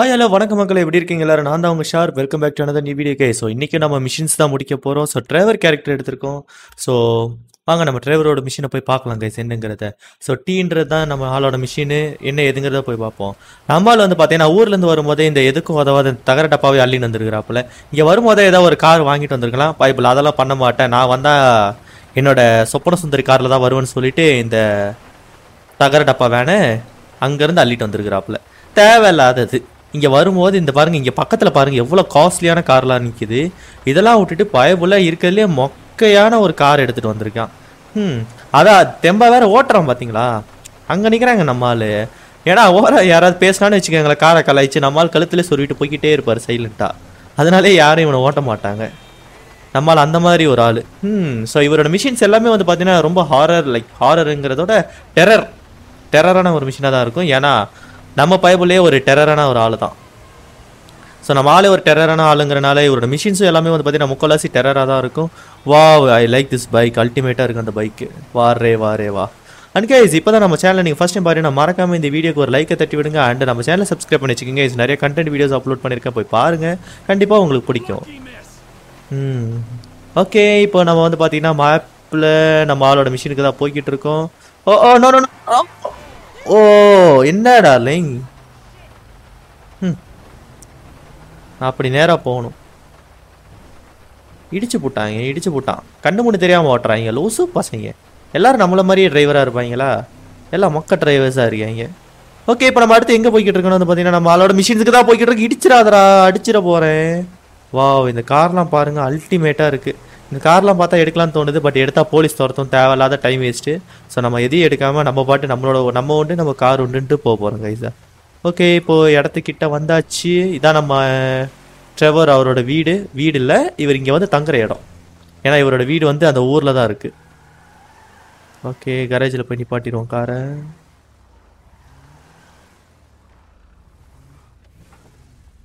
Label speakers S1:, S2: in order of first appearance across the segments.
S1: Hi hello வணக்கம் மக்கள். எப்படி இருக்கீங்க எல்லாரும்? நான் தான் உங்கள் ஷார் welcome back to another new video K so இன்றைக்கி நம்ம மிஷின்ஸ் தான் முடிக்க போகிறோம் ஸோ டிரைவர் கேரக்டர் எடுத்திருக்கோம். ஸோ வாங்க நம்ம டிரைவரோட மிஷினை போய் பார்க்கலாம் கைஸ் என்னங்கிறத. ஸோ டீன்றது தான் நம்ம ஆளோட மிஷினு என்ன எதுங்கிறத போய் பார்ப்போம். நம்மால் வந்து பார்த்தீங்கன்னா ஊர்லேருந்து வரும்போதே இந்த எதுக்கும் உதவாத தகர டப்பாவே அள்ளின்னு வந்துருக்கிறாப்புல. இங்கே வரும்போதே ஏதாவது ஒரு கார் வாங்கிட்டு வந்திருக்கலாம். பைபிள் அதெல்லாம் பண்ண மாட்டேன். நான் வந்தால் என்னோட சொப்பன சுந்தரி காரில் தான் வருவேன்னு சொல்லிட்டு இந்த தகர டப்பா வேணு அங்கேருந்து அள்ளிட்டு வந்திருக்கிறாப்புல. தேவையில்லாதது. இங்கே வரும்போது இந்த பாருங்க இங்கே பக்கத்தில் பாருங்கள் எவ்வளோ காஸ்ட்லியான கார்லாம் நிற்கிது இதெல்லாம் விட்டுட்டு பயபுள்ள இருக்கிறதுலே மொக்கையான ஒரு கார் எடுத்துகிட்டு வந்திருக்கான். ம் அதான் தெம்பா வேற ஓட்டுறான் பார்த்தீங்களா அங்கே நிற்கிறாங்க நம்ம ஏன்னா ஓர யாராவது பேசினான்னு வச்சுக்கோங்களேன் காரை கலாய்ச்சி நம்மால் ஆள் கழுத்துல போய்கிட்டே இருப்பார் சைலண்ட்டாக அதனாலே யாரும் இவனை ஓட்ட மாட்டாங்க. நம்மால் அந்த மாதிரி ஒரு ஆள். ம் ஸோ இவரோட மிஷின்ஸ் எல்லாமே வந்து பார்த்தீங்கன்னா ரொம்ப ஹாரர் லைக் ஹாரருங்கிறதோட டெரர் டெரரான ஒரு மிஷினாக தான் இருக்கும். ஏன்னா நம்ம பைபிளே ஒரு டெரரான ஒரு ஆள் தான். ஸோ நம்ம ஆளே ஒரு டெரரான ஆளுங்கிறனால இவரோட மிஷின்ஸும் எல்லாமே வந்து பார்த்தீங்கன்னா முக்கால்வாசி டெரராக தான் இருக்கும். வா ஐ லைக் திஸ் பைக் அல்டிமேட்டாக இருக்குது அந்த பைக்கு வாரே வாரே வா அண்ட் கைஸ் இப்போ தான் நம்ம சேனல் நீங்கள் ஃபஸ்ட் டைம் பாருங்கன்னா மறக்காம இந்த வீடியோக்கு ஒரு லைக்கை தட்டி விடுங்க அண்ட் நம்ம சேனலை சப்ஸ்கிரைப் பண்ணி வச்சுக்கோங்க. இது நிறைய கண்டென்ட் வீடியோஸ் அப்லோட் பண்ணியிருக்கேன். போய் பாருங்கள் கண்டிப்பாக உங்களுக்கு பிடிக்கும். ம். ஓகே இப்போ நம்ம வந்து பார்த்தீங்கன்னா மேப்பில் நம்ம ஆளோட மிஷினுக்கு தான் போய்கிட்டு இருக்கோம். ஓ ஓ நோ நோ ஓ என்னடா லிங்? ம் அப்படி நேராக போகணும். இடிச்சு போட்டாங்க இடிச்சு போட்டான். கண்ணு மூணு தெரியாமல் ஓட்டுறாங்க லூசு பசங்க. எல்லாரும் நம்மள மாதிரியே டிரைவராக இருப்பாங்களா? எல்லாம் மொக்க டிரைவர்ஸாக இருக்காங்க. ஓகே இப்போ நம்ம அடுத்து எங்கே போய்கிட்டு இருக்கணும்? வந்து பார்த்தீங்கன்னா நம்ம ஆளோட மிஷின்ஸுக்கு தான் போய்கிட்டு இருக்கு இடிச்சிடாதடா அடிச்சிட போகிறேன் வாவ் இந்த கார்லாம் பாருங்கள் அல்டிமேட்டாக இருக்குது இந்த கார்லாம் பார்த்தா எடுக்கலாம்னு தோணுது பட் எடுத்தால் போலீஸ் துரத்தும் தேவையில்லாத டைம் வேஸ்ட்டு ஸோ நம்ம எதையும் எடுக்காமல் நம்ம பாட்டு நம்மளோட நம்ம உண்டு நம்ம கார் உண்டுன்ட்டு போக போகிறோம் கைஸா ஓகே இப்போது இடத்துக்கிட்ட வந்தாச்சு. இதான் நம்ம ட்ரெவர் அவரோட வீடு. வீடு இல்லை இவர் இங்கே வந்து தங்குற இடம். ஏன்னா இவரோட வீடு வந்து அந்த ஊரில் தான் இருக்குது ஓகே கரேஜில் போய் நிப்பாட்டிடுவோம் காரை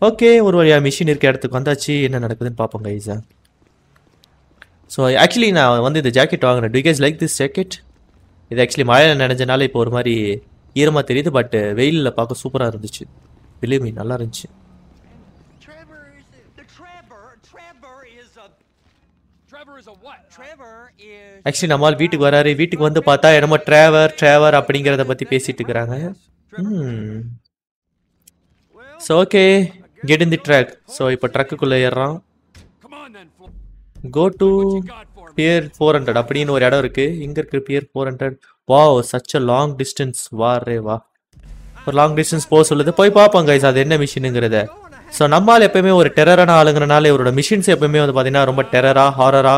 S1: ஓகே ஒரு வழியாக மிஷின் இருக்க இடத்துக்கு வந்தாச்சு. என்ன நடக்குதுன்னு பார்ப்போம் கைஸா ஸோ ஆக்சுவலி நான் வந்து இந்த ஜாக்கெட் வாங்கினேன் டு கேஸ் லைக் திஸ் ஜாக்கெட் இது ஆக்சுவலி மழையில் நினைஞ்சனால இப்போ ஒரு மாதிரி ஈரமாக தெரியுது பட் வெயிலில் பார்க்க சூப்பராக இருந்துச்சு. பிலீவ் மீ நல்லா இருந்துச்சு. ஆக்சுவலி நம்மால் வீட்டுக்கு வராரு. வீட்டுக்கு வந்து பார்த்தா என்னமோ ட்ராவர் ட்ராவர் அப்படிங்கிறத பற்றி பேசிட்டு இருக்கிறாங்க. So okay get in the track so இப்போ ட்ரக்குக்குள்ளே ஏறுறான்
S2: go to
S1: pier four hundred அப்படின்னு ஒரு இடம் இருக்கு. இங்க இருக்கு பியர் ஃபோர் ஹண்ட்ரட் வா சச் அ லாங் டிஸ்டன்ஸ் வா ரே வா. ஒரு லாங் டிஸ்டன்ஸ் போக சொல்லுது. போய் பார்ப்போம் கைஸ் அது என்ன மிஷினுங்கிறத ஸோ நம்மால் எப்பயுமே ஒரு டெரரான ஆளுங்கிறனால இவரோட மிஷின்ஸ் எப்பயுமே வந்து பார்த்தீங்கன்னா ரொம்ப டெரரா ஹாரரா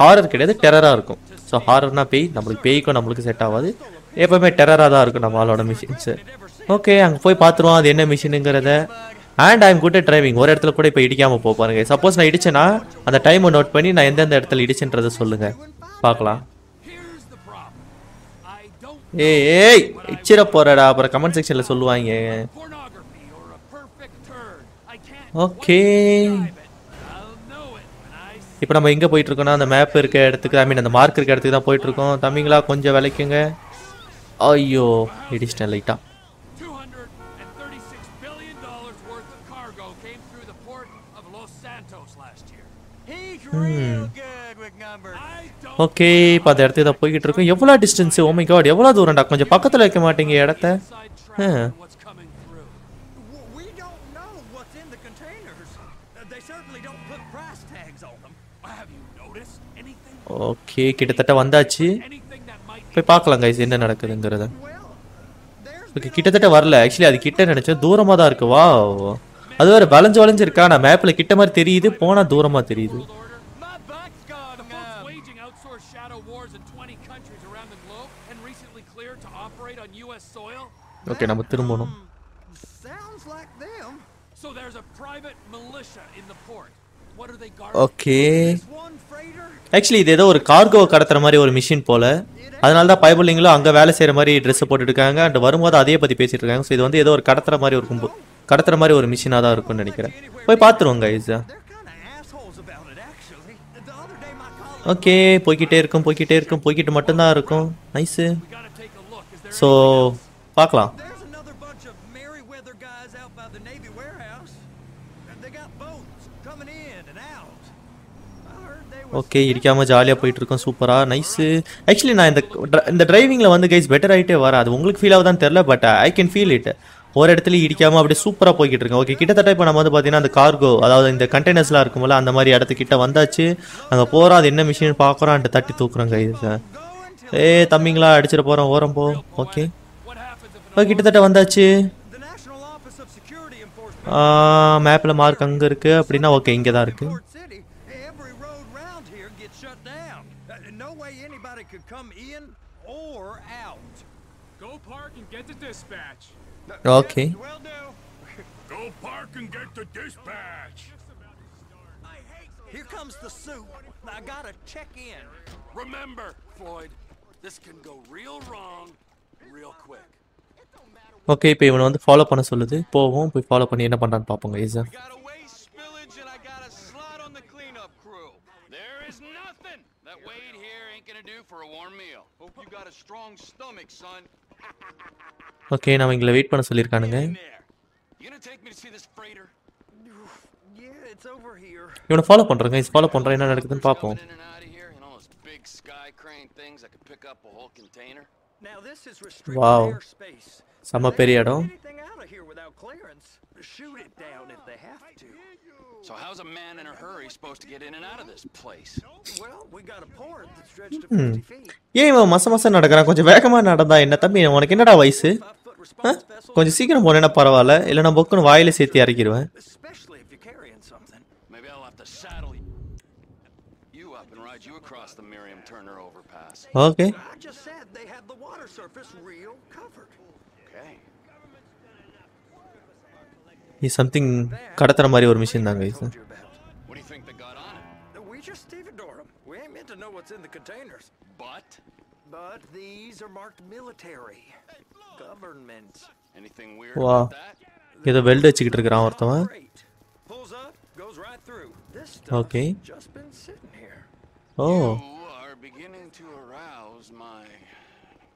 S1: ஹாரர் கிடையாது டெரரா இருக்கும். ஸோ ஹாரர்னா பேய் நம்மளுக்கு பேய்க்கும் நம்மளுக்கு செட் ஆகாது. எப்பவுமே டெரரா தான் இருக்கும் நம்ம ஆளோட மிஷின்ஸ் ஓகே அங்கே போய் பார்த்துருவோம் அது என்ன மிஷினுங்கிறத அண்ட் ஐம் குட் டிரைவிங் ஒரு இடத்துல கூட இப்போ இடிக்காமல் போக பாருங்க. சப்போஸ் நான் இடிச்சேன்னா அந்த டைமை நோட் பண்ணி நான் எந்தெந்த இடத்துல இடிச்சுன்றதை சொல்லுங்க. பார்க்கலாம். ஏய் ஏய் இச்சிர போறடா. அப்புறம் கமெண்ட் செக்ஷன்ல சொல்லுவாங்க. ஓகே இப்போ நம்ம எங்கே போயிட்டு இருக்கோம்னா அந்த மேப் இருக்க இடத்துக்கு ஐ மீன் அந்த மார்க் இருக்க இடத்துக்கு தான் போயிட்டு இருக்கோம் தம்பிங்களா கொஞ்சம் விளைக்குங்க ஐயோ இடிச்சிட்டேன்
S2: லைட்டாக
S1: ஓகே இப்போ அந்த இடத்துக்கு தான் போய்கிட்டு இருக்கோம். எவ்வளோ டிஸ்டன்ஸ் ஓ மை காட் எவ்வளோ தூரம்டா கொஞ்சம் பக்கத்தில் வைக்க மாட்டீங்க இடத்த.
S3: Containers. Uh, They certainly don't put price tags on them.
S2: Have you noticed anything?
S1: Okay கிட்டத்தட்ட வந்தாச்சு. போய் பார்க்கலாம் கைஸ் என்ன நடக்குதுங்கிறத.
S3: Well, there's
S1: ஓகே கிட்டத்தட்ட வரல. ஆக்சுவலி அது கிட்ட நினைச்சேன் தூரமா தான் இருக்கு. வா அது வேற வளைஞ்சு வளைஞ்சு இருக்கா நான் மேப்ல கிட்ட மாதிரி தெரியுது போனா தூரமா தெரியுது. Okay
S3: This one freighter.
S1: Actually இது ஏதோ ஒரு கார்கோ கடத்துற மாதிரி ஒரு மிஷின் போல. அதனால தான் பைபிளிங்களும் அங்கே வேலை செய்கிற மாதிரி ட்ரெஸ் போட்டுட்டு இருக்காங்க அண்ட் வரும்போது அதே பற்றி பேசிட்டு இருக்காங்க ஸோ இது வந்து ஏதோ ஒரு கடத்துற மாதிரி ஒரு கும்பு. கடத்துற மாதிரி ஒரு மிஷினாக தான் இருக்கும்னு நினைக்கிறேன். போய் பார்த்துருவோங்க ஐஸா. ஓகே போய்க்கிட்டே இருக்கும் போய்க்கிட்டே இருக்கும். போய்க்கிட்டு மட்டும்தான் இருக்கும். நைஸு ஸோ பார்க்கலாம். ஓகே இடிக்காம ஜாலியாக போயிட்டு இருக்கோம் சூப்பராக நைஸு ஆக்சுவலி நான் இந்த இந்த டிரைவிங்கில் வந்து கைஸ் பெட்டர் ஆகிட்டே வர அது உங்களுக்கு ஃபீல் ஆகுதான்னு தெரில but I can feel it ஒரு இடத்துல இடிக்காம அப்படியே சூப்பராக போய்கிட்டு இருக்கேன் ஓகே கிட்டத்தட்ட இப்போ நம்ம வந்து பார்த்தீங்கன்னா அந்த கார்கோ அதாவது இந்த கண்டெய்னர்ஸ்லாம் இருக்கும்போல அந்த மாதிரி இடத்துக்கிட்ட வந்தாச்சு. அங்கே போகிறோம் அது என்ன மிஷின் பார்க்குறோம் தட்டி தூக்குறோம் கைஸ் ஏ தம்பிங்களா அடிச்சிட போகிறோம் ஓரம் போ. ஓகே கிட்டத்தட்ட வந்தாச்சு
S3: the National Office of Security Enforcement.
S1: மேப்பில் மார்க் அங்கே இருக்குது அப்படின்னா ஓகே இங்கே தான் இருக்குது
S3: Port City, every road round here gets shut down. Uh, No way anybody could come in or out.
S4: Go park and get to dispatch.
S1: Okay
S3: Well, do.
S4: Go park and get to dispatch.
S3: Here comes the soup. I gotta check in.
S2: Remember, Floyd, this can go real wrong real quick.
S1: Okay இப்போ இவனை வந்து follow பண்ண சொல்லுது போவோம் போய் follow பண்ணி என்ன பண்ணுறான்னு பார்ப்போங்க ஈஸா
S5: Got a waste spillage and I got a slot on the cleanup crew. There is nothing that Wade here ain't gonna do for a warm meal. Hope you got a strong stomach, son.
S1: Okay நம்ம இங்கே wait பண்ண சொல்லியிருக்கானுங்க
S5: In there. You gonna take me to see this freighter?
S3: Yeah, it's over here.
S1: இவனை follow பண்ணுறேங்க is follow பண்ணுறேன் என்ன நடக்குதுன்னு பார்ப்போம்
S5: Coming
S1: செம்ம பெரிய இடம்.
S3: Shoot it down if they have to.
S5: So how's a man in a hurry supposed to get in and out of this place?
S3: Well, we got a port that stretched to 50 feet.
S1: ஏன் இவன் மச மசம் நடக்கிறான் கொஞ்சம் வேகமாக நடந்தா என்ன தம்பி உனக்கு என்னடா வயசு கொஞ்சம் சீக்கிரம் போனேன்னா பரவாயில்ல இல்லை நான் பொக்குன்னு வாயில சேர்த்து இறக்கிடுவேன். Okay
S3: I just said they had the water surface real covered.
S1: இது சம்திங் கடத்துற மாதிரி ஒரு மிஷின் தாங்க இது
S3: Told you about.
S5: What do you think they got on it?
S3: We just stevedore them. We ain't meant to know what's in the containers.
S5: But
S3: But these are marked military. Government.
S5: anything weird
S1: Wow.
S5: about that?
S1: ஏதோ weld வச்சுக்கிட்டு இருக்கிறான் ஒருத்தவன்
S3: Great. Pulls up, goes right through. This stuff's
S1: Okay.
S3: just been sitting here.
S1: O
S5: You are beginning to arouse my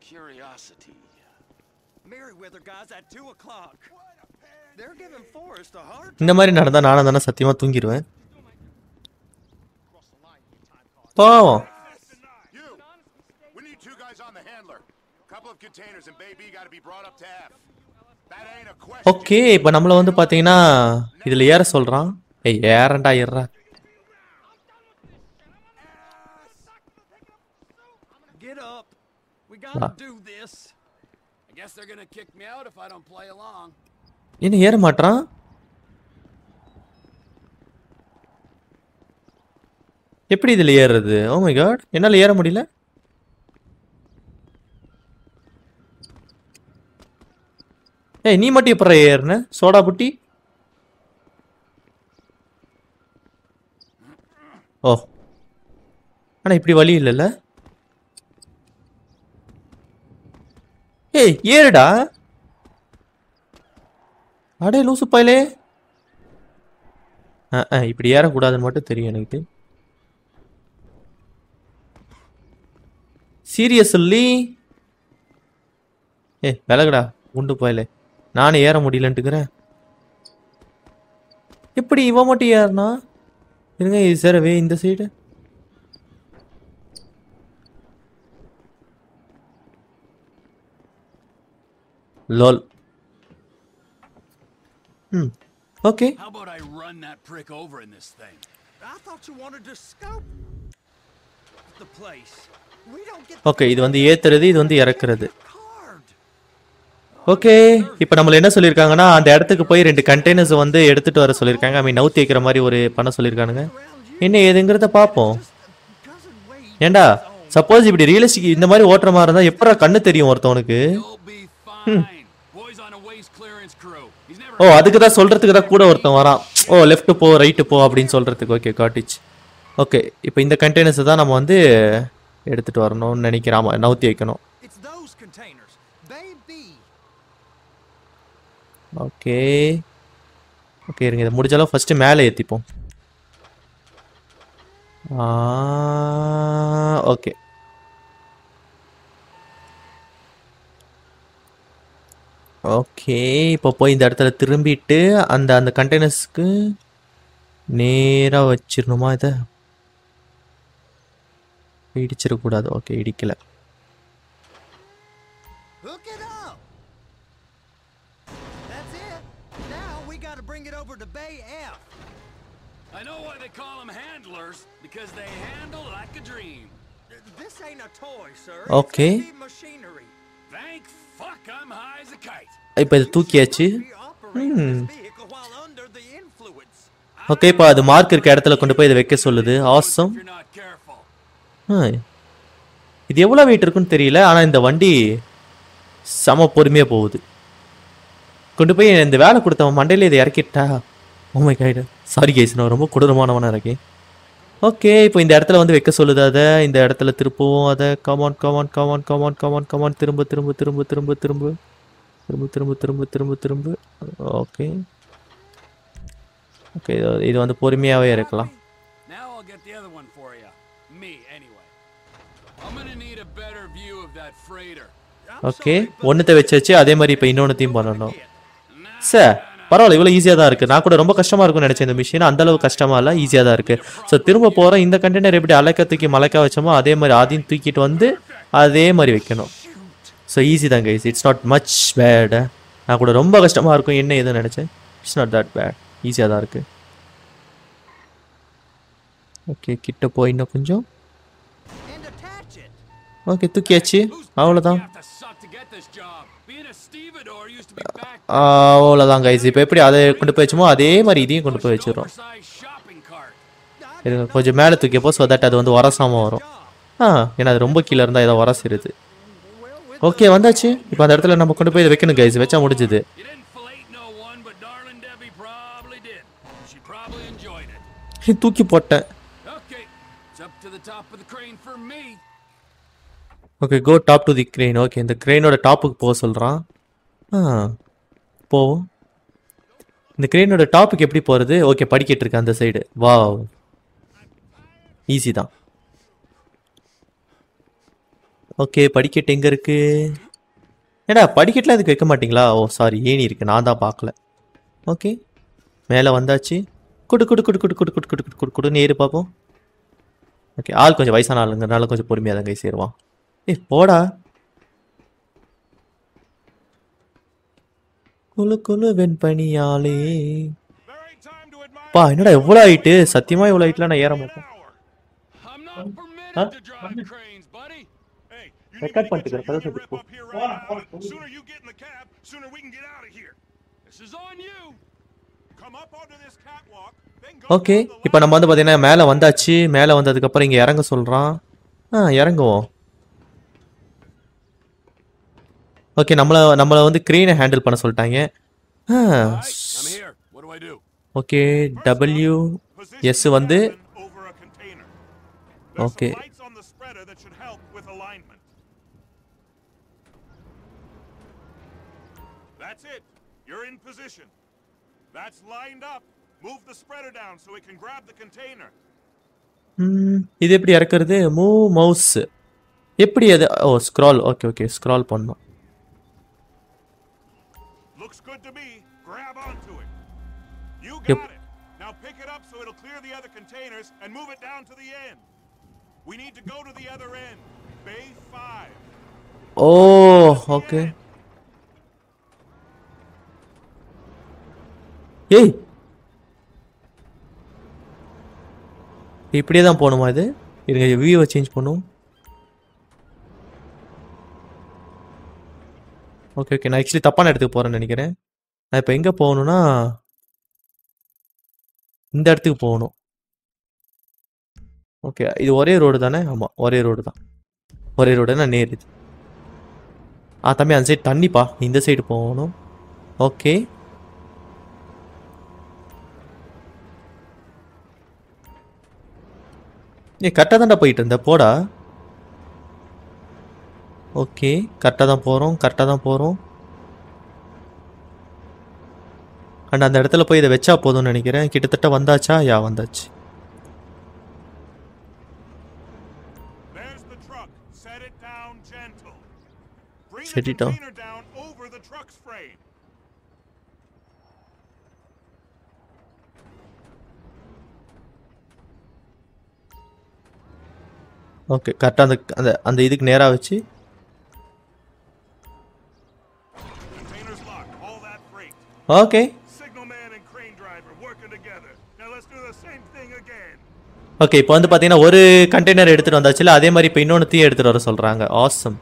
S5: curiosity.
S3: Merryweather guys at 2 o'clock.
S1: இந்த மாதிரி நடந்தா நானும் தானே சத்தியமாக தூங்கிடுவேன் பாவம். ஓகே இப்போ நம்மளை வந்து பார்த்தீங்கன்னா இதில் ஏற சொல்கிறான் ஏய் ஏறண்டா ஏறா
S3: Get up. We gotta do this.
S2: I guess they're gonna kick me out if I don't play along.
S1: என்ன ஏற மாட்றான்? எப்படி இதில் ஏறுறது? Oh ஓ மை காட் என்னால் ஏற முடியல. ஏய் நீ மட்டும் எப்பறம் ஏறுன? சோடா புட்டி? ஓ. ஆனால் இப்படி வழி இல்லைல்ல? ஏய் ஏறுடா. அடே லூசு பயலே. ஆ ஆ, இப்படி ஏறக்கூடாதுன்னு மட்டும் தெரியும் எனக்கு. சீரியஸ்லி? ஏ விலகடா குண்டு பயலே. நானே ஏற முடியலன்ட்டுக்கிறேன். எப்படி இவன் மட்டும் ஏறினா? இருங்க இது சேரவே இந்த சைடு லோல் ம் okay
S2: How about I run that prick over in this thing?
S3: I thought you wanted to scope the place. We don't get
S1: okay இது வந்து ஏத்துறது இது வந்து இறக்குறது. ஓகே இப்போ நம்மள என்ன சொல்லியிருக்காங்கன்னா அந்த இடத்துக்கு போய் ரெண்டு கண்டெய்னர்ஸ் வந்து எடுத்துட்டு வர சொல்லியிருக்காங்க ஐ மீன் நவுத்தி வைக்கிற மாதிரி ஒரு பண்ண சொல்லியிருக்கானுங்க என்ன ஏதுங்கிறத பார்ப்போம். ஏண்டா சப்போஸ் இப்படி ரியலிஸ்டிக் இந்த மாதிரி ஓட்டுற மாதிரி இருந்தா எப்படா கண்ணு தெரியும் ஒருத்தவனுக்கு?
S2: You'll
S1: ஓ அதுக்கு தான் சொல்றதுக்கு தான் கூட ஒருத்தன் வரான். ஓ லெஃப்ட் போ ரைட்டு போ அப்படின்னு சொல்றதுக்கு. ஓகே காட்டிச்சு ஓகே இப்போ இந்த கண்டெய்னர்ஸை தான் நம்ம வந்து எடுத்துட்டு வரணும்னு நினைக்கிறேன். நவுத்தி வைக்கணும். ஓகே ஓகே இருங்க இதை முடிஞ்ச அளவு ஃபர்ஸ்ட் மேலே ஏற்றிப்போம் ஓகே ஓகே இப்போ போய் இந்த இடத்துல திரும்பிட்டு அந்த அந்த கண்டெய்னர்ஸ்க்கு நேராக வச்சிடணுமா இதை இடிச்சிடக்கூடாது ஓகே இடிக்கல
S3: Hook it up. That's it. Now we got to bring it over to Bay F.
S2: I know why they call them handlers, because they handle like a dream.
S3: This ain't a toy, sir.
S1: Okay.
S3: It's heavy machinery.
S2: Thank fuck I'm high as a kite.
S1: இப்போ இது தூக்கியாச்சு. Okay இப்போ அது mark இருக்க இடத்துல கொண்டு போய் இதை வைக்க சொல்லுது. ஆசம். இது எவ்வளோ வெயிட் இருக்குன்னு தெரியல ஆனால் இந்த வண்டி செம பொறுமையாக போகுது. கொண்டு போய் இந்த வேலை கொடுத்தவன் மண்டையில இதை இறக்கிட்டா ஓமை கைடு சாரி கேஸ் நான் ரொம்ப கொடூரமானவனா இருக்கேன். ஓகே இப்போ இந்த இடத்துல வந்து வைக்க சொல்லுது அதை இந்த இடத்துல திருப்பவும் அதை. Come on come on come on come on come on come on திரும்ப திரும்ப திரும்ப திரும்ப திரும்ப. திரும்ப திரும்ப திரும்ப திரும்ப திரும்ப. ஓகே. ஓகே இது வந்து பொறுமையாகவே இருக்கலாம். ஓகே ஒன்றுத்த வச்சு வச்சு அதே மாதிரி இப்போ இன்னொன்றுத்தையும் பண்ணணும். சார் பரவாயில்ல இவ்வளோ ஈஸியாக தான் இருக்குது நான் கூட ரொம்ப கஷ்டமாக இருக்கும்னு நினச்சேன் இந்த மிஷின் அந்த அளவு கஷ்டமா இல்லை ஈஸியாக தான் இருக்குது ஸோ திரும்ப போகிறோம் இந்த கண்டெய்னர் எப்படி அலைக்க தூக்கி மலைக்க வச்சோமோ அதே மாதிரி அதையும் தூக்கிட்டு வந்து அதே மாதிரி வைக்கணும். ஸோ ஈஸி தான் guys it's not much bad நான் கூட ரொம்ப கஷ்டமாக இருக்கும். என்ன எதுன்னு நினச்சேன். இட்ஸ் நாட் தட் பேட் ஈஸியாக தான் இருக்குது ஓகே கிட்ட போய் இன்னும் கொஞ்சம். ஓகே தூக்கியாச்சு. அவ்வளோதான் அவ்வளோதான் கைஸ் இப்போ எப்படி அதை கொண்டு போய் வச்சோமோ அதே மாதிரி இதையும் கொண்டு போய் வச்சிடறோம். இருங்க கொஞ்சம் மேலே தூக்கியப்போ ஸோ தட் அது வந்து உரசாமல் வரும். ஆ ஏன்னா அது ரொம்ப கீழே இருந்தால் ஏதோ உரசிடுது. ஓகே வந்தாச்சு. இப்போ அந்த இடத்துல நம்ம கொண்டு போய் இதை வைக்கணும் கைஸ் வச்சா முடிஞ்சுது. தூக்கி போட்டேன்.
S2: Okay go top to the crane
S1: okay இந்த கிரெயினோட டாப்புக்கு போக சொல்கிறான் ஆ போவோம். இந்த கிரெயினோட டாபிக் எப்படி போகிறது ஓகே படிக்கட்டு இருக்கு அந்த சைடு வாவ் ஈஸி தான். ஓகே படிக்கட்டு எங்கே இருக்கு? ஏடா படிக்கட்டுலாம் இதுக்கு வைக்க மாட்டிங்களா? ஓ சாரி ஏணி இருக்குது நான் தான் பார்க்கல. ஓகே மேலே வந்தாச்சு. குடு குடு குடு குடு குடு குடு குடு குடு குடு குடுன்னு ஏறி பார்ப்போம். ஓகே ஆள் கொஞ்சம் வயசான ஆளுங்கிறனால கொஞ்சம் பொறுமையாக தான் கை சேருவான். ஏ போடா. குழு குழு வெண்பனியாலே பா என்னடா எவ்வளோ ஆயிட்டு சத்தியமாக இவ்வளோ ஹைட்டில் நான் ஏற மாட்டேன்.
S4: ரெக்கார்ட்
S1: ஓகே இப்போ நம்ம வந்து பார்த்தீங்கன்னா மேலே வந்தாச்சு. மேலே வந்ததுக்கப்புறம் இங்கே இறங்க சொல்கிறான் ஆ இறங்குவோம். ஓகே நம்மளை நம்மளை வந்து க்ரீனை ஹேண்டில் பண்ண சொல்லிட்டாங்க? ஓகே டபிள்யூ எஸ் வந்து
S4: alignment. That's it. You're in position. That's lined up. Move the spreader down so it can grab the container.
S1: இது எப்படி இறக்குறது மூவ் மவுஸ் எப்படி அது oh scroll okay okay scroll பண்ணோம்
S4: Looks good to me. Grab onto it. You
S1: Yep.
S4: got it. Now pick it up so it'll clear the other containers and move it down to the end. We need to go to the other end. Bay 5.
S1: O okay ஏய் இப்படியே தான் போகணுமா இது இருங்க வியூவை change பண்ணும் okay okay நான் actually தப்பான இடத்துக்கு போகிறேன்னு நினைக்கிறேன். நான் இப்போ எங்கே போகணுன்னா இந்த இடத்துக்கு போகணும். ஓகே இது ஒரே ரோடு தானே? ஆமாம் ஒரே ரோடு தான். ஒரே ரோடுனா நேர் இது. ஆ தம்பி அந்த சைடு தண்ணிப்பா இந்த சைடு போகணும். ஓகே நீ கரெக்டாக தாண்டா போயிட்டு இருந்த. போடா. ஓகே கரெக்டாக தான் போகிறோம் கரெக்டாக தான் போகிறோம் அண்ட் அந்த இடத்துல போய் இதை வச்சா போதும்னு நினைக்கிறேன். கிட்டத்தட்ட வந்தாச்சா? யா வந்தாச்சு. ஓகே கரெக்டாக அந்த அந்த அந்த இதுக்கு நேராக வச்சு
S4: again.
S1: ஓகே இப்போ வந்து பார்த்தீங்கன்னா ஒரு கண்டெய்னர் எடுத்துகிட்டு வந்தாச்சுல அதே மாதிரி இப்போ இன்னொன்றுத்தையும் எடுத்துகிட்டு வர சொல்கிறாங்க ஆசம்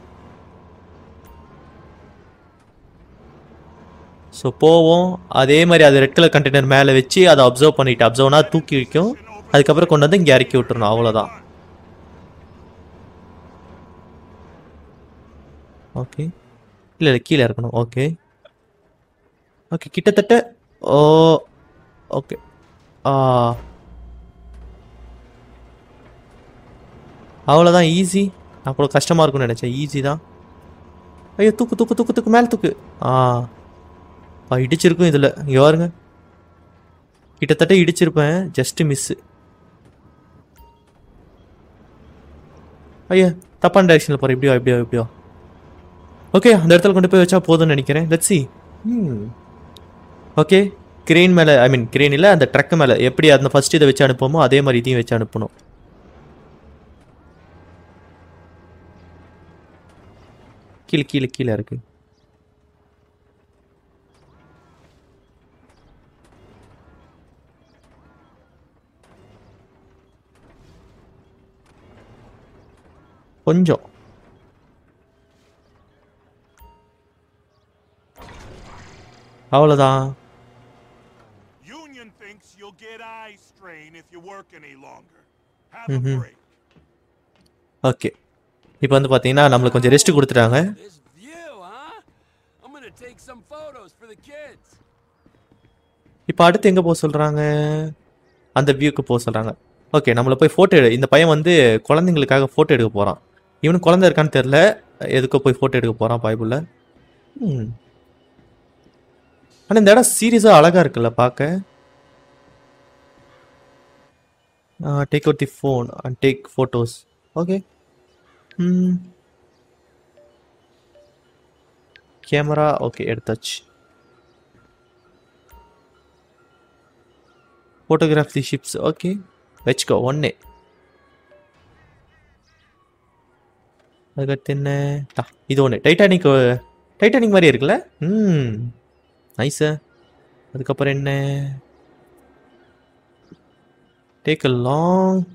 S1: ஸோ போவோம். அதே மாதிரி அது ரெட் கலர் கண்டெய்னர் மேலே வச்சு அதை அப்சர்வ் பண்ணிட்டு அப்சர்வ்னா தூக்கி வைக்கும். அதுக்கப்புறம் கொண்டு வந்து இங்கே இறக்கி விட்டுறணும் அவ்வளோதான் ஓகே இல்லை இல்லை கீழே இருக்கணும் ஓகே ஓகே கிட்டத்தட்ட ஓ ஓகே ஆ. அவ்வளோதான் ஈஸி அப்புறம் கஷ்டமாக இருக்கும்னு நினச்சேன். ஈஸி தான். ஐயோ தூக்கு தூக்கு தூக்கு தூக்கு மேலே தூக்கு. ஆ. ஆ இடிச்சிருக்கும் இதில். இங்கே பாருங்க. கிட்டத்தட்ட இடிச்சிருப்பேன். ஜஸ்ட் மிஸ்ஸு ஐயா தப்பான டைரெக்ஷனில் போகிறேன் இப்படியோ இப்படியோ இப்படியோ. ஓகே அந்த இடத்துல கொண்டு போய் வச்சா போதும்னு நினைக்கிறேன். Let's see hmm okay crane மேலே ஐ மீன் கிரெயின் இல்லை அந்த ட்ரக் மேலே. எப்படி அந்த ஃபர்ஸ்ட் இதை வச்சு அனுப்புமோ அதே மாதிரி இதையும் வச்சு அனுப்பணும். கீழே கீழே கீழே இருக்கு. கொஞ்சம். அவ்வளோதான்
S4: you work any longer. Have a
S1: Mhm.
S4: break.
S1: Okay இப்போ வந்து பார்த்தீங்கன்னா நம்மளுக்கு கொஞ்சம் ரெஸ்ட் கொடுத்துட்டாங்க
S2: This view, huh? I'm gonna take some photos for the kids.
S1: இப்போ அடுத்து எங்கே போக சொல்கிறாங்க அந்த வியூக்கு போக சொல்கிறாங்க ஓகே நம்மளை போய் ஃபோட்டோ எடு இந்த பையன் வந்து குழந்தைங்களுக்காக ஃபோட்டோ எடுக்க போகிறான் இவனுக்கு குழந்தை இருக்கான்னு தெரில எதுக்கோ போய் ஃபோட்டோ எடுக்க போகிறான் பைபிளில் ம் ஆனால் இந்த இடம் சீரியஸாக அழகாக இருக்குல்ல பார்க்க take out the phone and take photos okay hmm camera okay எடுத்தாச்சு. ஃபோட்டோகிராஃப் தி ஷிப்ஸ் ஓகே வச்சுக்கோ ஒன்னே அதுக்கடுத்து என்ன? டா, இது ஒன்று டைட்டானிக் டைட்டானிக் மாதிரி இருக்குல்ல? Hmm. ம் நைஸு அதுக்கப்புறம் என்ன? Take a long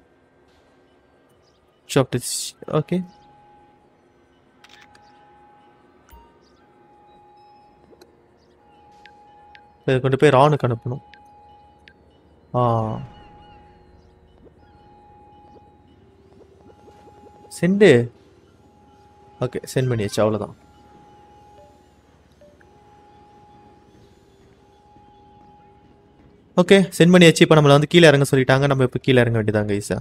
S1: long this okay இதை கொண்டு போய் ரானுக்கு அனுப்பணும். ஆ. செண்டு ஓகே சென்ட் பண்ணியாச்சு அவ்வளோதான் ஓகே சென்ட் பண்ணியாச்சு இப்போ நம்மளை வந்து கீழே இறங்க சொல்லிட்டாங்க. நம்ம இப்போ கீழே இறங்க வேண்டியதாங்க ஈஸா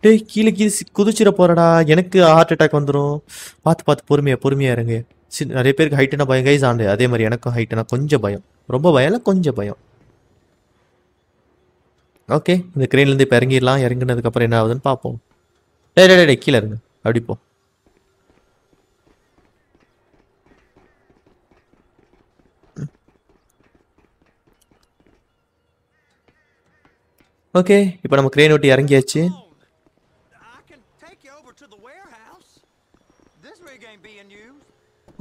S1: டேய் கீழே கீழே குதிச்சிட போறடா. எனக்கு ஹார்ட் அட்டாக் வந்துடும் பார்த்து பார்த்து பொறுமையா பொறுமையா இறங்கு. சி- நிறைய பேருக்கு ஹைட்டுனா பயம். கைஸ் ஆண்டு அதே மாதிரி எனக்கும் ஹைட்டுனா கொஞ்சம் பயம். ரொம்ப பயம் இல்லை கொஞ்சம் பயம். ஓகே இந்த கிரெயின்லேருந்து இப்போ இறங்கிடலாம். இறங்கினதுக்கப்புறம் என்ன ஆகுதுன்னு பார்ப்போம் டேய் டே டே டேய், கீழே இருங்க அப்படி போ. ஓகே இப்போ நம்ம கிரெயின் ஓட்டி இறங்கியாச்சு.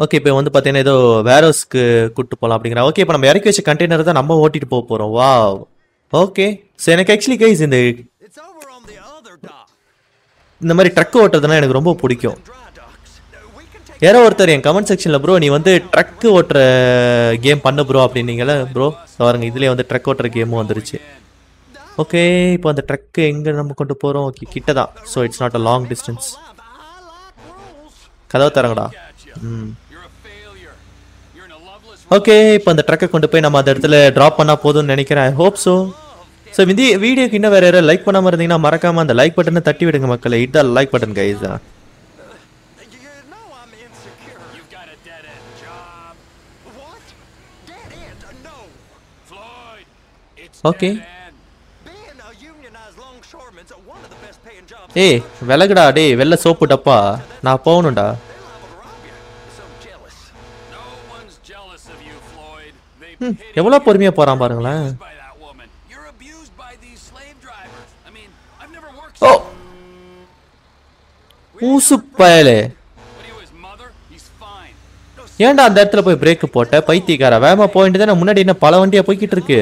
S1: ஓகே இப்போ வந்து பார்த்தீங்கன்னா ஏதோ வேரோஸ்க்கு கூப்பிட்டு போகலாம் அப்படிங்கிற. ஓகே இப்போ நம்ம இறக்கி வச்ச கண்டெய்னர் தான் நம்ம ஓட்டிட்டு போக போகிறோம் வா ஓகே ஸோ எனக்கு ஆக்சுவலி கைஸ் இந்த இந்த மாதிரி ட்ரக் ஓட்டுறதுனா எனக்கு ரொம்ப பிடிக்கும். யாரோ ஒருத்தர் என் கமெண்ட் செக்ஷனில் ப்ரோ நீ வந்து ட்ரக் ஓட்டுற கேம் பண்ணு ப்ரோ அப்படின்னீங்களே ப்ரோ பாருங்க இதுலேயே வந்து ட்ரக் ஓட்டுற கேமும் வந்துருச்சு. ஓகே இப்போ அந்த ட்ரக் எங்கே நம்ம கொண்டு போகிறோம் ஓகே கிட்ட தான் so it's
S3: not a long distance.
S1: கதவை தரங்கடா. ம். ஓகே இப்போ அந்த ட்ரக்கை கொண்டு போய் நம்ம அந்த இடத்துல ட்ராப் பண்ணால் போதும்னு நினைக்கிறேன். ஐ ஹோப் ஸோ ஸோ இந்த வீடியோக்கு இன்னும் வேற யாராவது லைக் பண்ணாமல் இருந்தீங்கன்னா மறக்காம அந்த லைக் பட்டனை தட்டி விடுங்க மக்களை. இட் லைக் பட்டன் கைஸ் தான் Okay. ஏய் விலகுடா டேய் வெள்ளை சோப்பு டப்பா நான் போகணும்டா எவ்வளோ. பொறுமையாக போகிறான் பாருங்களேன். ஓ ஊசு பயலே. ஏன்டா அந்த இடத்துல போய் பிரேக் போட்ட பைத்தியக்கார வேகமா போக வேண்டியதானே முன்னாடி என்ன பல வண்டியா போய்கிட்டு இருக்கு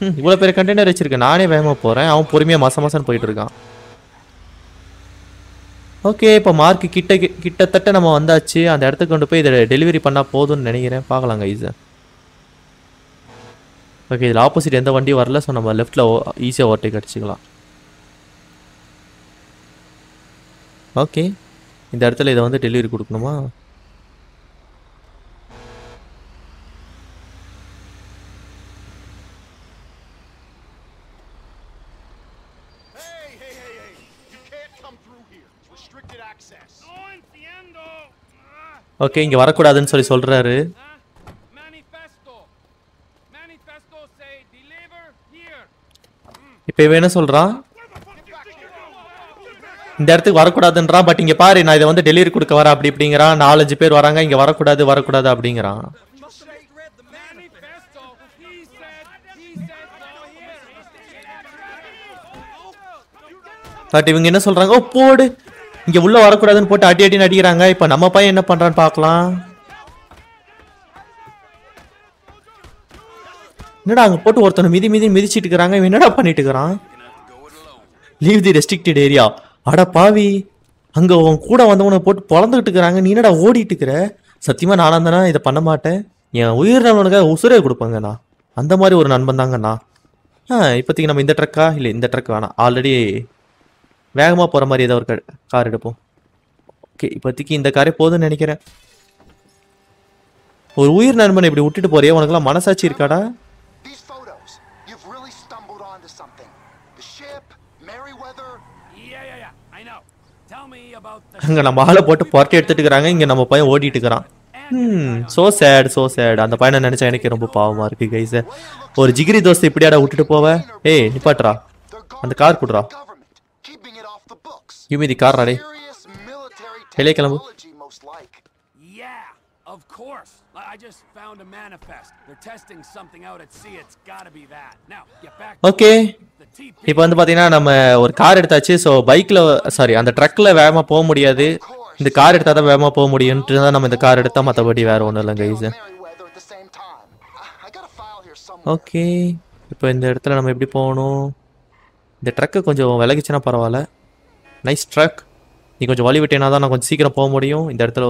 S1: ம், இவ்வளவு பெரிய கண்டெய்னர் வச்சிருக்கேன். நானே வேகமாக போகிறேன் அவன் பொறுமையாக மாசம் மாசம் போயிட்டு இருக்கான். ஓகே இப்போ மார்க் கிட்ட கிட்டத்தட்ட நம்ம வந்தாச்சு. அந்த இடத்துக்கு கொண்டு போய் இதை டெலிவரி பண்ணால் போதும்னு நினைக்கிறேன். பார்க்கலாம் கைஸ் ஓகே இதில் ஆப்போசிட் எந்த வண்டியும் வரல. ஸோ நம்ம லெஃப்டில் ஈஸியாக ஓவர்டேக் அடிச்சுக்கலாம். ஓகே இந்த இடத்துல இதை வந்து டெலிவரி கொடுக்கணுமா? ஓகே இங்கே வரக்கூடாதுன்னு சொல்லி சொல்கிறாரு இப்போ இவன் என்ன சொல்கிறான் இந்த இடத்துக்கு வரக்கூடாதுன்றான் பட் இங்கே பாரு நான் இதை வந்து டெலிவரி கொடுக்க வரேன் அப்படி இப்படிங்கிறான். நாலஞ்சு பேர் வராங்க இங்கே வரக்கூடாது வரக்கூடாது அப்படிங்கிறான். பட் இவங்க என்ன சொல்கிறாங்க ஓ போடு. இங்கே உள்ளே வரக்கூடாதுன்னு போட்டு அடி அடின்னு அடிக்கிறாங்க. இப்போ நம்ம பையன் என்ன பண்ணுறான்னு பார்க்கலாம். என்னடா அங்கே போட்டு ஒருத்தனை மிதி மிதி மிதிச்சிட்டு இருக்கிறாங்க. இவன் என்னடா பண்ணிட்டு இருக்கிறான்? லீவ் தி ரெஸ்ட்ரிக்டட் ஏரியா அட பாவி. அங்க உன் கூட வந்தவனை போட்டு பொழந்துகிட்டு இருக்கிறாங்க. நீ என்னடா ஓடிட்டு இருக்கிற? சத்தியமா நானா தானே இதை பண்ண மாட்டேன். என் உயிர் நலனுக்காக உசுரே கொடுப்பாங்கண்ணா. அந்த மாதிரி ஒரு நண்பன் தாங்கண்ணா. ஆ இப்போதைக்கு நம்ம இந்த ட்ரக்கா இல்லை இந்த ட்ரக் வேணாம். ஆல்ரெடி வேகமாக போகிற மாதிரி ஏதோ ஒரு கார் எடுப்போம். ஓகே இப்போதைக்கு இந்த காரே போதும்னு நினைக்கிறேன். ஒரு உயிர் நண்பனை இப்படி விட்டுட்டு போறியே? உனக்குலாம் மனசாட்சி இருக்காடா. அங்க நம்ம ஆளை போட்டு புரட்டி எடுத்துட்டு இருக்கிறாங்க இங்க நம்ம பையன் ஓடிட்டு இருக்கிறான் ம் சோ சேட் சோ சேட் அந்த பையனை நினைச்சா எனக்கு ரொம்ப பாவமா இருக்கு கைஸ் ஒரு ஜிகிரி தோஸ்து இப்படியாடா விட்டுட்டு போவ? ஏய்
S6: They're
S1: அந்த கார் குடுறா
S6: the government, keeping it off the Serious military
S1: வெளியே கிளம்பு
S6: technology, most like.
S2: Yeah, of course. I just found a manifest. They're testing something out at sea. It's gotta be that. Now, get back to
S1: okay
S2: the TP.
S1: இப்போ வந்து பாத்தீங்கன்னா நம்ம ஒரு car எடுத்தாச்சு so பைக்ல sorry அந்த ட்ரக்ல வேகமா போக முடியாது இந்த கார் எடுத்தா தான் வேகமா போக முடியும்ட்டு தான் நம்ம இந்த கார் எடுத்தா மற்றபடி வேற ஒன்றும் இல்லை guys
S6: Merryweather at the same time. I, I got a file here somewhere.
S1: Okay இப்போ இந்த இடத்துல நம்ம எப்படி போகணும் இந்த ட்ரக்கு கொஞ்சம் விலகிச்சுன்னா பரவாயில்ல நைஸ் ட்ரக் நீ கொஞ்சம் வழி விட்டேனா தான் நான் கொஞ்சம் சீக்கிரம் போக முடியும் இந்த இடத்துல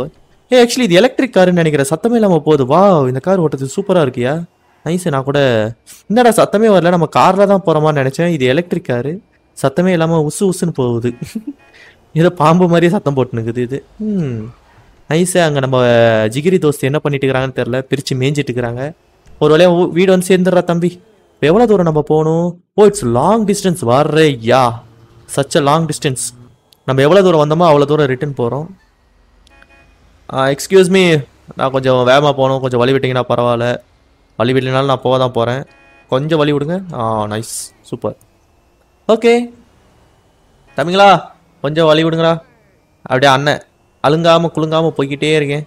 S1: ஏ ஆக்சுவலி இது எலக்ட்ரிக் காருன்னு நினைக்கிறேன். சத்தமே இல்லாமல் போகுது. வா இந்த கார் ஓட்டுறது சூப்பராக இருக்கியா? நைஸ் நான் கூட என்னடா சத்தமே வரல. நம்ம காரில் தான் போகிற மாதிரி நினச்சேன். இது எலக்ட்ரிக் காரு சத்தமே இல்லாமல் உசு உசுன்னு போகுது. ஏதோ பாம்பு மாதிரியே சத்தம் போட்டுனுக்குது இது. ம் நைஸு அங்கே நம்ம ஜிகிரி தோஸ்து என்ன பண்ணிட்டு இருக்கிறாங்கன்னு தெரில பிரித்து மேய்ஞ்சிட்டு இருக்கிறாங்க. ஒரு வழியாக வீடு வந்து சேர்ந்துடுறா தம்பி. இப்போ எவ்வளோ தூரம் நம்ம போகணும்? Oh it's long distance வர்றே yeah such a long distance நம்ம எவ்வளோ தூரம் வந்தோமோ அவ்வளோ தூரம் ரிட்டர்ன் போகிறோம் எக்ஸ்கியூஸ் மீ நான் கொஞ்சம் வேகமாக போகணும். கொஞ்சம் வழி விட்டிங்கன்னா பரவாயில்ல. வழி விடலைனாலும் நான் போக தான் போகிறேன் கொஞ்சம் வழி விடுங்க. ஆ நைஸ் சூப்பர் ஓகே தம்பிங்களா கொஞ்சம் வழி விடுங்கடா. அப்படியே அண்ணன் அழுங்காமல் குலுங்காமல் போய்கிட்டே இருக்கேன்.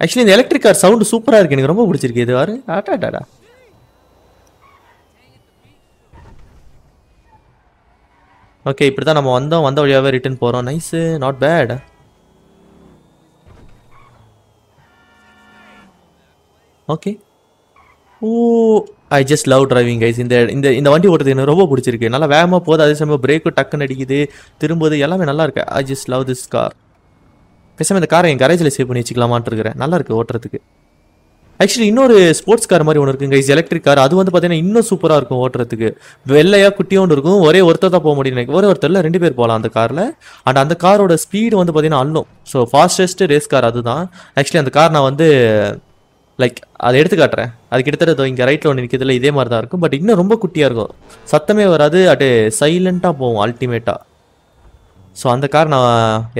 S1: ஆக்சுவலி இந்த எலக்ட்ரிக் கார் சவுண்டு சூப்பராக இருக்குது எனக்கு ரொம்ப பிடிச்சிருக்கு இது வாரு ஆட்டாடாடா ஓகே இப்படி தான் நம்ம வந்தோம். வந்த வழியாகவே ரிட்டர்ன் போகிறோம் nice not bad okay oh I just love driving guys இந்த இந்த இந்த வண்டி ஓட்டுறது எனக்கு ரொம்ப பிடிச்சிருக்கு. நல்லா வேகமாக போகுது. அதே சமயம் பிரேக்கும் டக்குன்னு அடிக்குது. திரும்புது எல்லாமே நல்லா இருக்கு. I just love this car பேசாமல் இந்த காரை என் கரேஜில் சேவ் பண்ணி வச்சுக்கலாமான்னு இருக்கிறேன். நல்லா இருக்குது ஓட்டுறதுக்கு. ஆக்சுவலி இன்னொரு ஸ்போர்ட்ஸ் கார் மாதிரி ஒன்று இருக்குங்க. இஸ் எலக்ட்ரிக் கார் அது வந்து பார்த்தீங்கன்னா இன்னும் சூப்பராக இருக்கும் ஓட்டுறதுக்கு. வெள்ளையாக குட்டியோண்டு இருக்கும். ஒரே ஒருத்தர் தான் போக முடியும் எனக்கு. ஒரே ஒருத்தரில் ரெண்டு பேர் போகலாம் அந்த காரில் அண்ட் அந்த காரோட ஸ்பீடு வந்து பார்த்தீங்கன்னா அல்லும். ஸோ ஃபாஸ்டஸ்ட் ரேஸ் கார் அதுதான். ஆக்சுவலி அந்த கார் நான் வந்து லைக் அதை எடுத்து காட்டுறேன். அது கிட்டத்தட்ட இங்கே ரைட்டில் ஒன்று நிற்கிறதுல இதே மாதிரி தான் இருக்கும். பட் இன்னும் ரொம்ப குட்டியாக இருக்கும். சத்தமே வராது. அது சைலண்ட்டாக போகும் அல்டிமேட்டாக ஸோ அந்த கார் நான்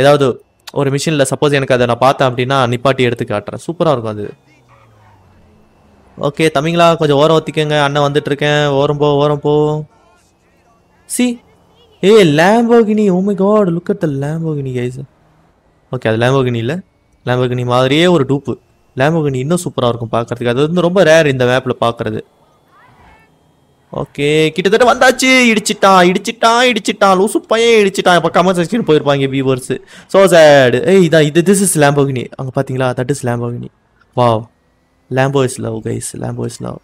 S1: ஏதாவது ஒரு மிஷினில் சப்போஸ் எனக்கு அதை நான் பார்த்தேன் அப்படின்னா நிப்பாட்டி எடுத்து காட்டுறேன். சூப்பராக இருக்கும் அது. ஓகே தம்பிங்களா கொஞ்சம் ஓரம் ஒத்திக்கங்க. அண்ணன் வந்துட்டு இருக்கேன் ஓரம் போ ஓரம் போ. See a Lamborghini oh my God look at the Lamborghini guys okay அது லேம்போகினி இல்லை. லேம்போகினி மாதிரியே ஒரு டூப்பு லேம்போகினி இன்னும் சூப்பராக இருக்கும் பார்க்கறதுக்கு. அது வந்து ரொம்ப ரேர் இந்த மேப்பில் பார்க்கறது. ஓகே கிட்டத்தட்ட வந்தாச்சு. இடிச்சிட்டான் இடிச்சிட்டான் இடிச்சிட்டான். லூசு பையன் இடிச்சிட்டான். இப்போ கமெண்ட் செக்ஷன் போயிருப்பாங்க வியூவர்ஸ் ஸோ சேட் ஏய் இதான் இது திஸ் இஸ் லேம்போகினி அங்கே பார்த்தீங்களா that is Lamborghini wow Lambo is love guys Lambo is love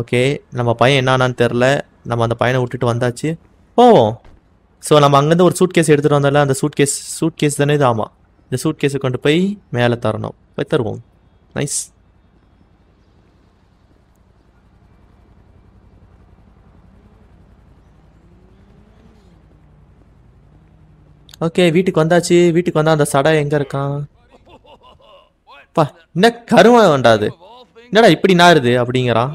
S1: okay நம்ம பையன் என்னான்னு தெரில நம்ம அந்த பையனை விட்டுட்டு வந்தாச்சு. போவோம். ஸோ நம்ம அங்கேருந்து ஒரு சூட் கேஸ் எடுத்துகிட்டு வந்தால அந்த சூட் கேஸ் சூட் கேஸ் தானே இது? ஆமாம் இந்த சூட் கேஸை கொண்டு போய் மேலே தரணும். போய் தருவோம். நைஸ் ஓகே வீட்டுக்கு வந்தாச்சு. வீட்டுக்கு வந்தால் அந்த சடை எங்கே இருக்கான்? பா என்ன கருமை வேண்டாது என்னடா இப்படி நாருது அப்படிங்கிறான்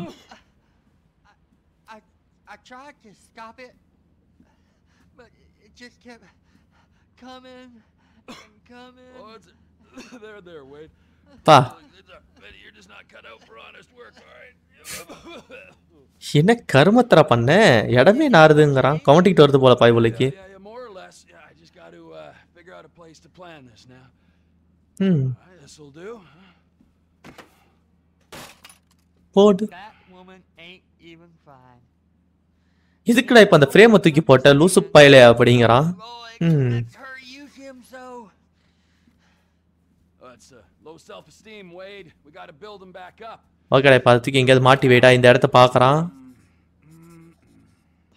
S7: I I tried to stop it, but it just kept coming and coming.
S2: Oh, it's there, there, Wade.
S1: பா? என்ன கருமத்தரா பண்ண இடமே நாருதுங்கிறான் கவுண்டிக்கிட்டு வருது போல பாய்வலிக்கு
S2: yeah,
S1: போடு. இதுக்குடா இப்ப அந்த ஃப்ரேமை தூக்கி போட்ட லூசு பயலே அப்படிங்கிறான்.
S2: Oh.
S1: ஓகேடா இப்ப அதை தூக்கி எங்கேயாவது மாட்டி வைடா இந்த இடத்த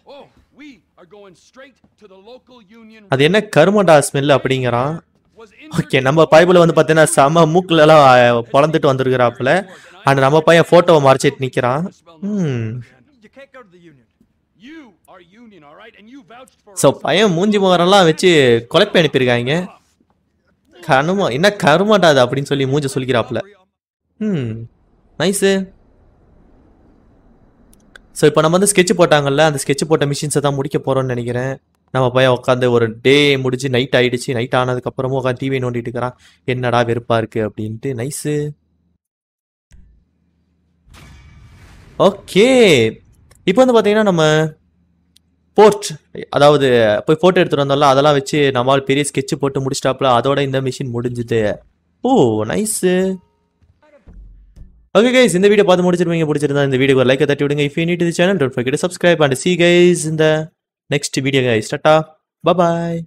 S2: Oh, straight to the local union.
S1: அது என்ன கருமண்டா ஸ்மெல் அப்படிங்கிறான் ஓகே நம்ம பைபிள் வந்து பார்த்தீங்கன்னா செம மூக்குல எல்லாம் அஹ், பொளந்துட்டு வந்திருக்கிறாப்புல அண்ட் நம்ம பையன் போட்டோவை மறைச்சிட்டு நிக்கிறான். So
S2: us.
S1: பையன் மூஞ்சி முகரெல்லாம் வச்சு கொலைப்பி அனுப்பியிருக்காங்க. கருமா என்ன கருமாட்டா அது அப்படின்னு சொல்லி மூஞ்ச சொல்லிக்கிறாப்புல ம் நைஸு ஸோ இப்போ நம்ம வந்து ஸ்கெட்ச் போட்டாங்கல்ல அந்த ஸ்கெட்ச் போட்ட மிஷின்ஸை தான் முடிக்க போகிறோம்னு நினைக்கிறேன். நம்ம பையன் உட்காந்து ஒரு டே முடிச்சு நைட் ஆயிடுச்சு. நைட் ஆனதுக்கப்புறமும் உட்காந்து டிவி நோண்டிட்டு இருக்கிறான். என்னடா வெறுப்பா இருக்கு அப்படின்ட்டு. நைஸு ஓகே இப்போ வந்து பார்த்தீங்கன்னா நம்ம போர்ட் அதாவது போய் ஃபோட்டோ எடுத்துட்டு வந்தோம்ல அதெல்லாம் வச்சு நம்மால் பெரிய ஸ்கெட்ச் போட்டு முடிச்சிட்டாப்புல அதோட இந்த மிஷின் முடிஞ்சுது. ஓ நைஸு ஓகே கைஸ் இந்த வீடியோ பார்த்து முடிச்சிருப்பீங்க பிடிச்சிருந்தா இந்த வீடியோ லைக் தட்டி விடுங்க. If you need the channel don't forget subscribe and see guys இந்த next video guys tata bye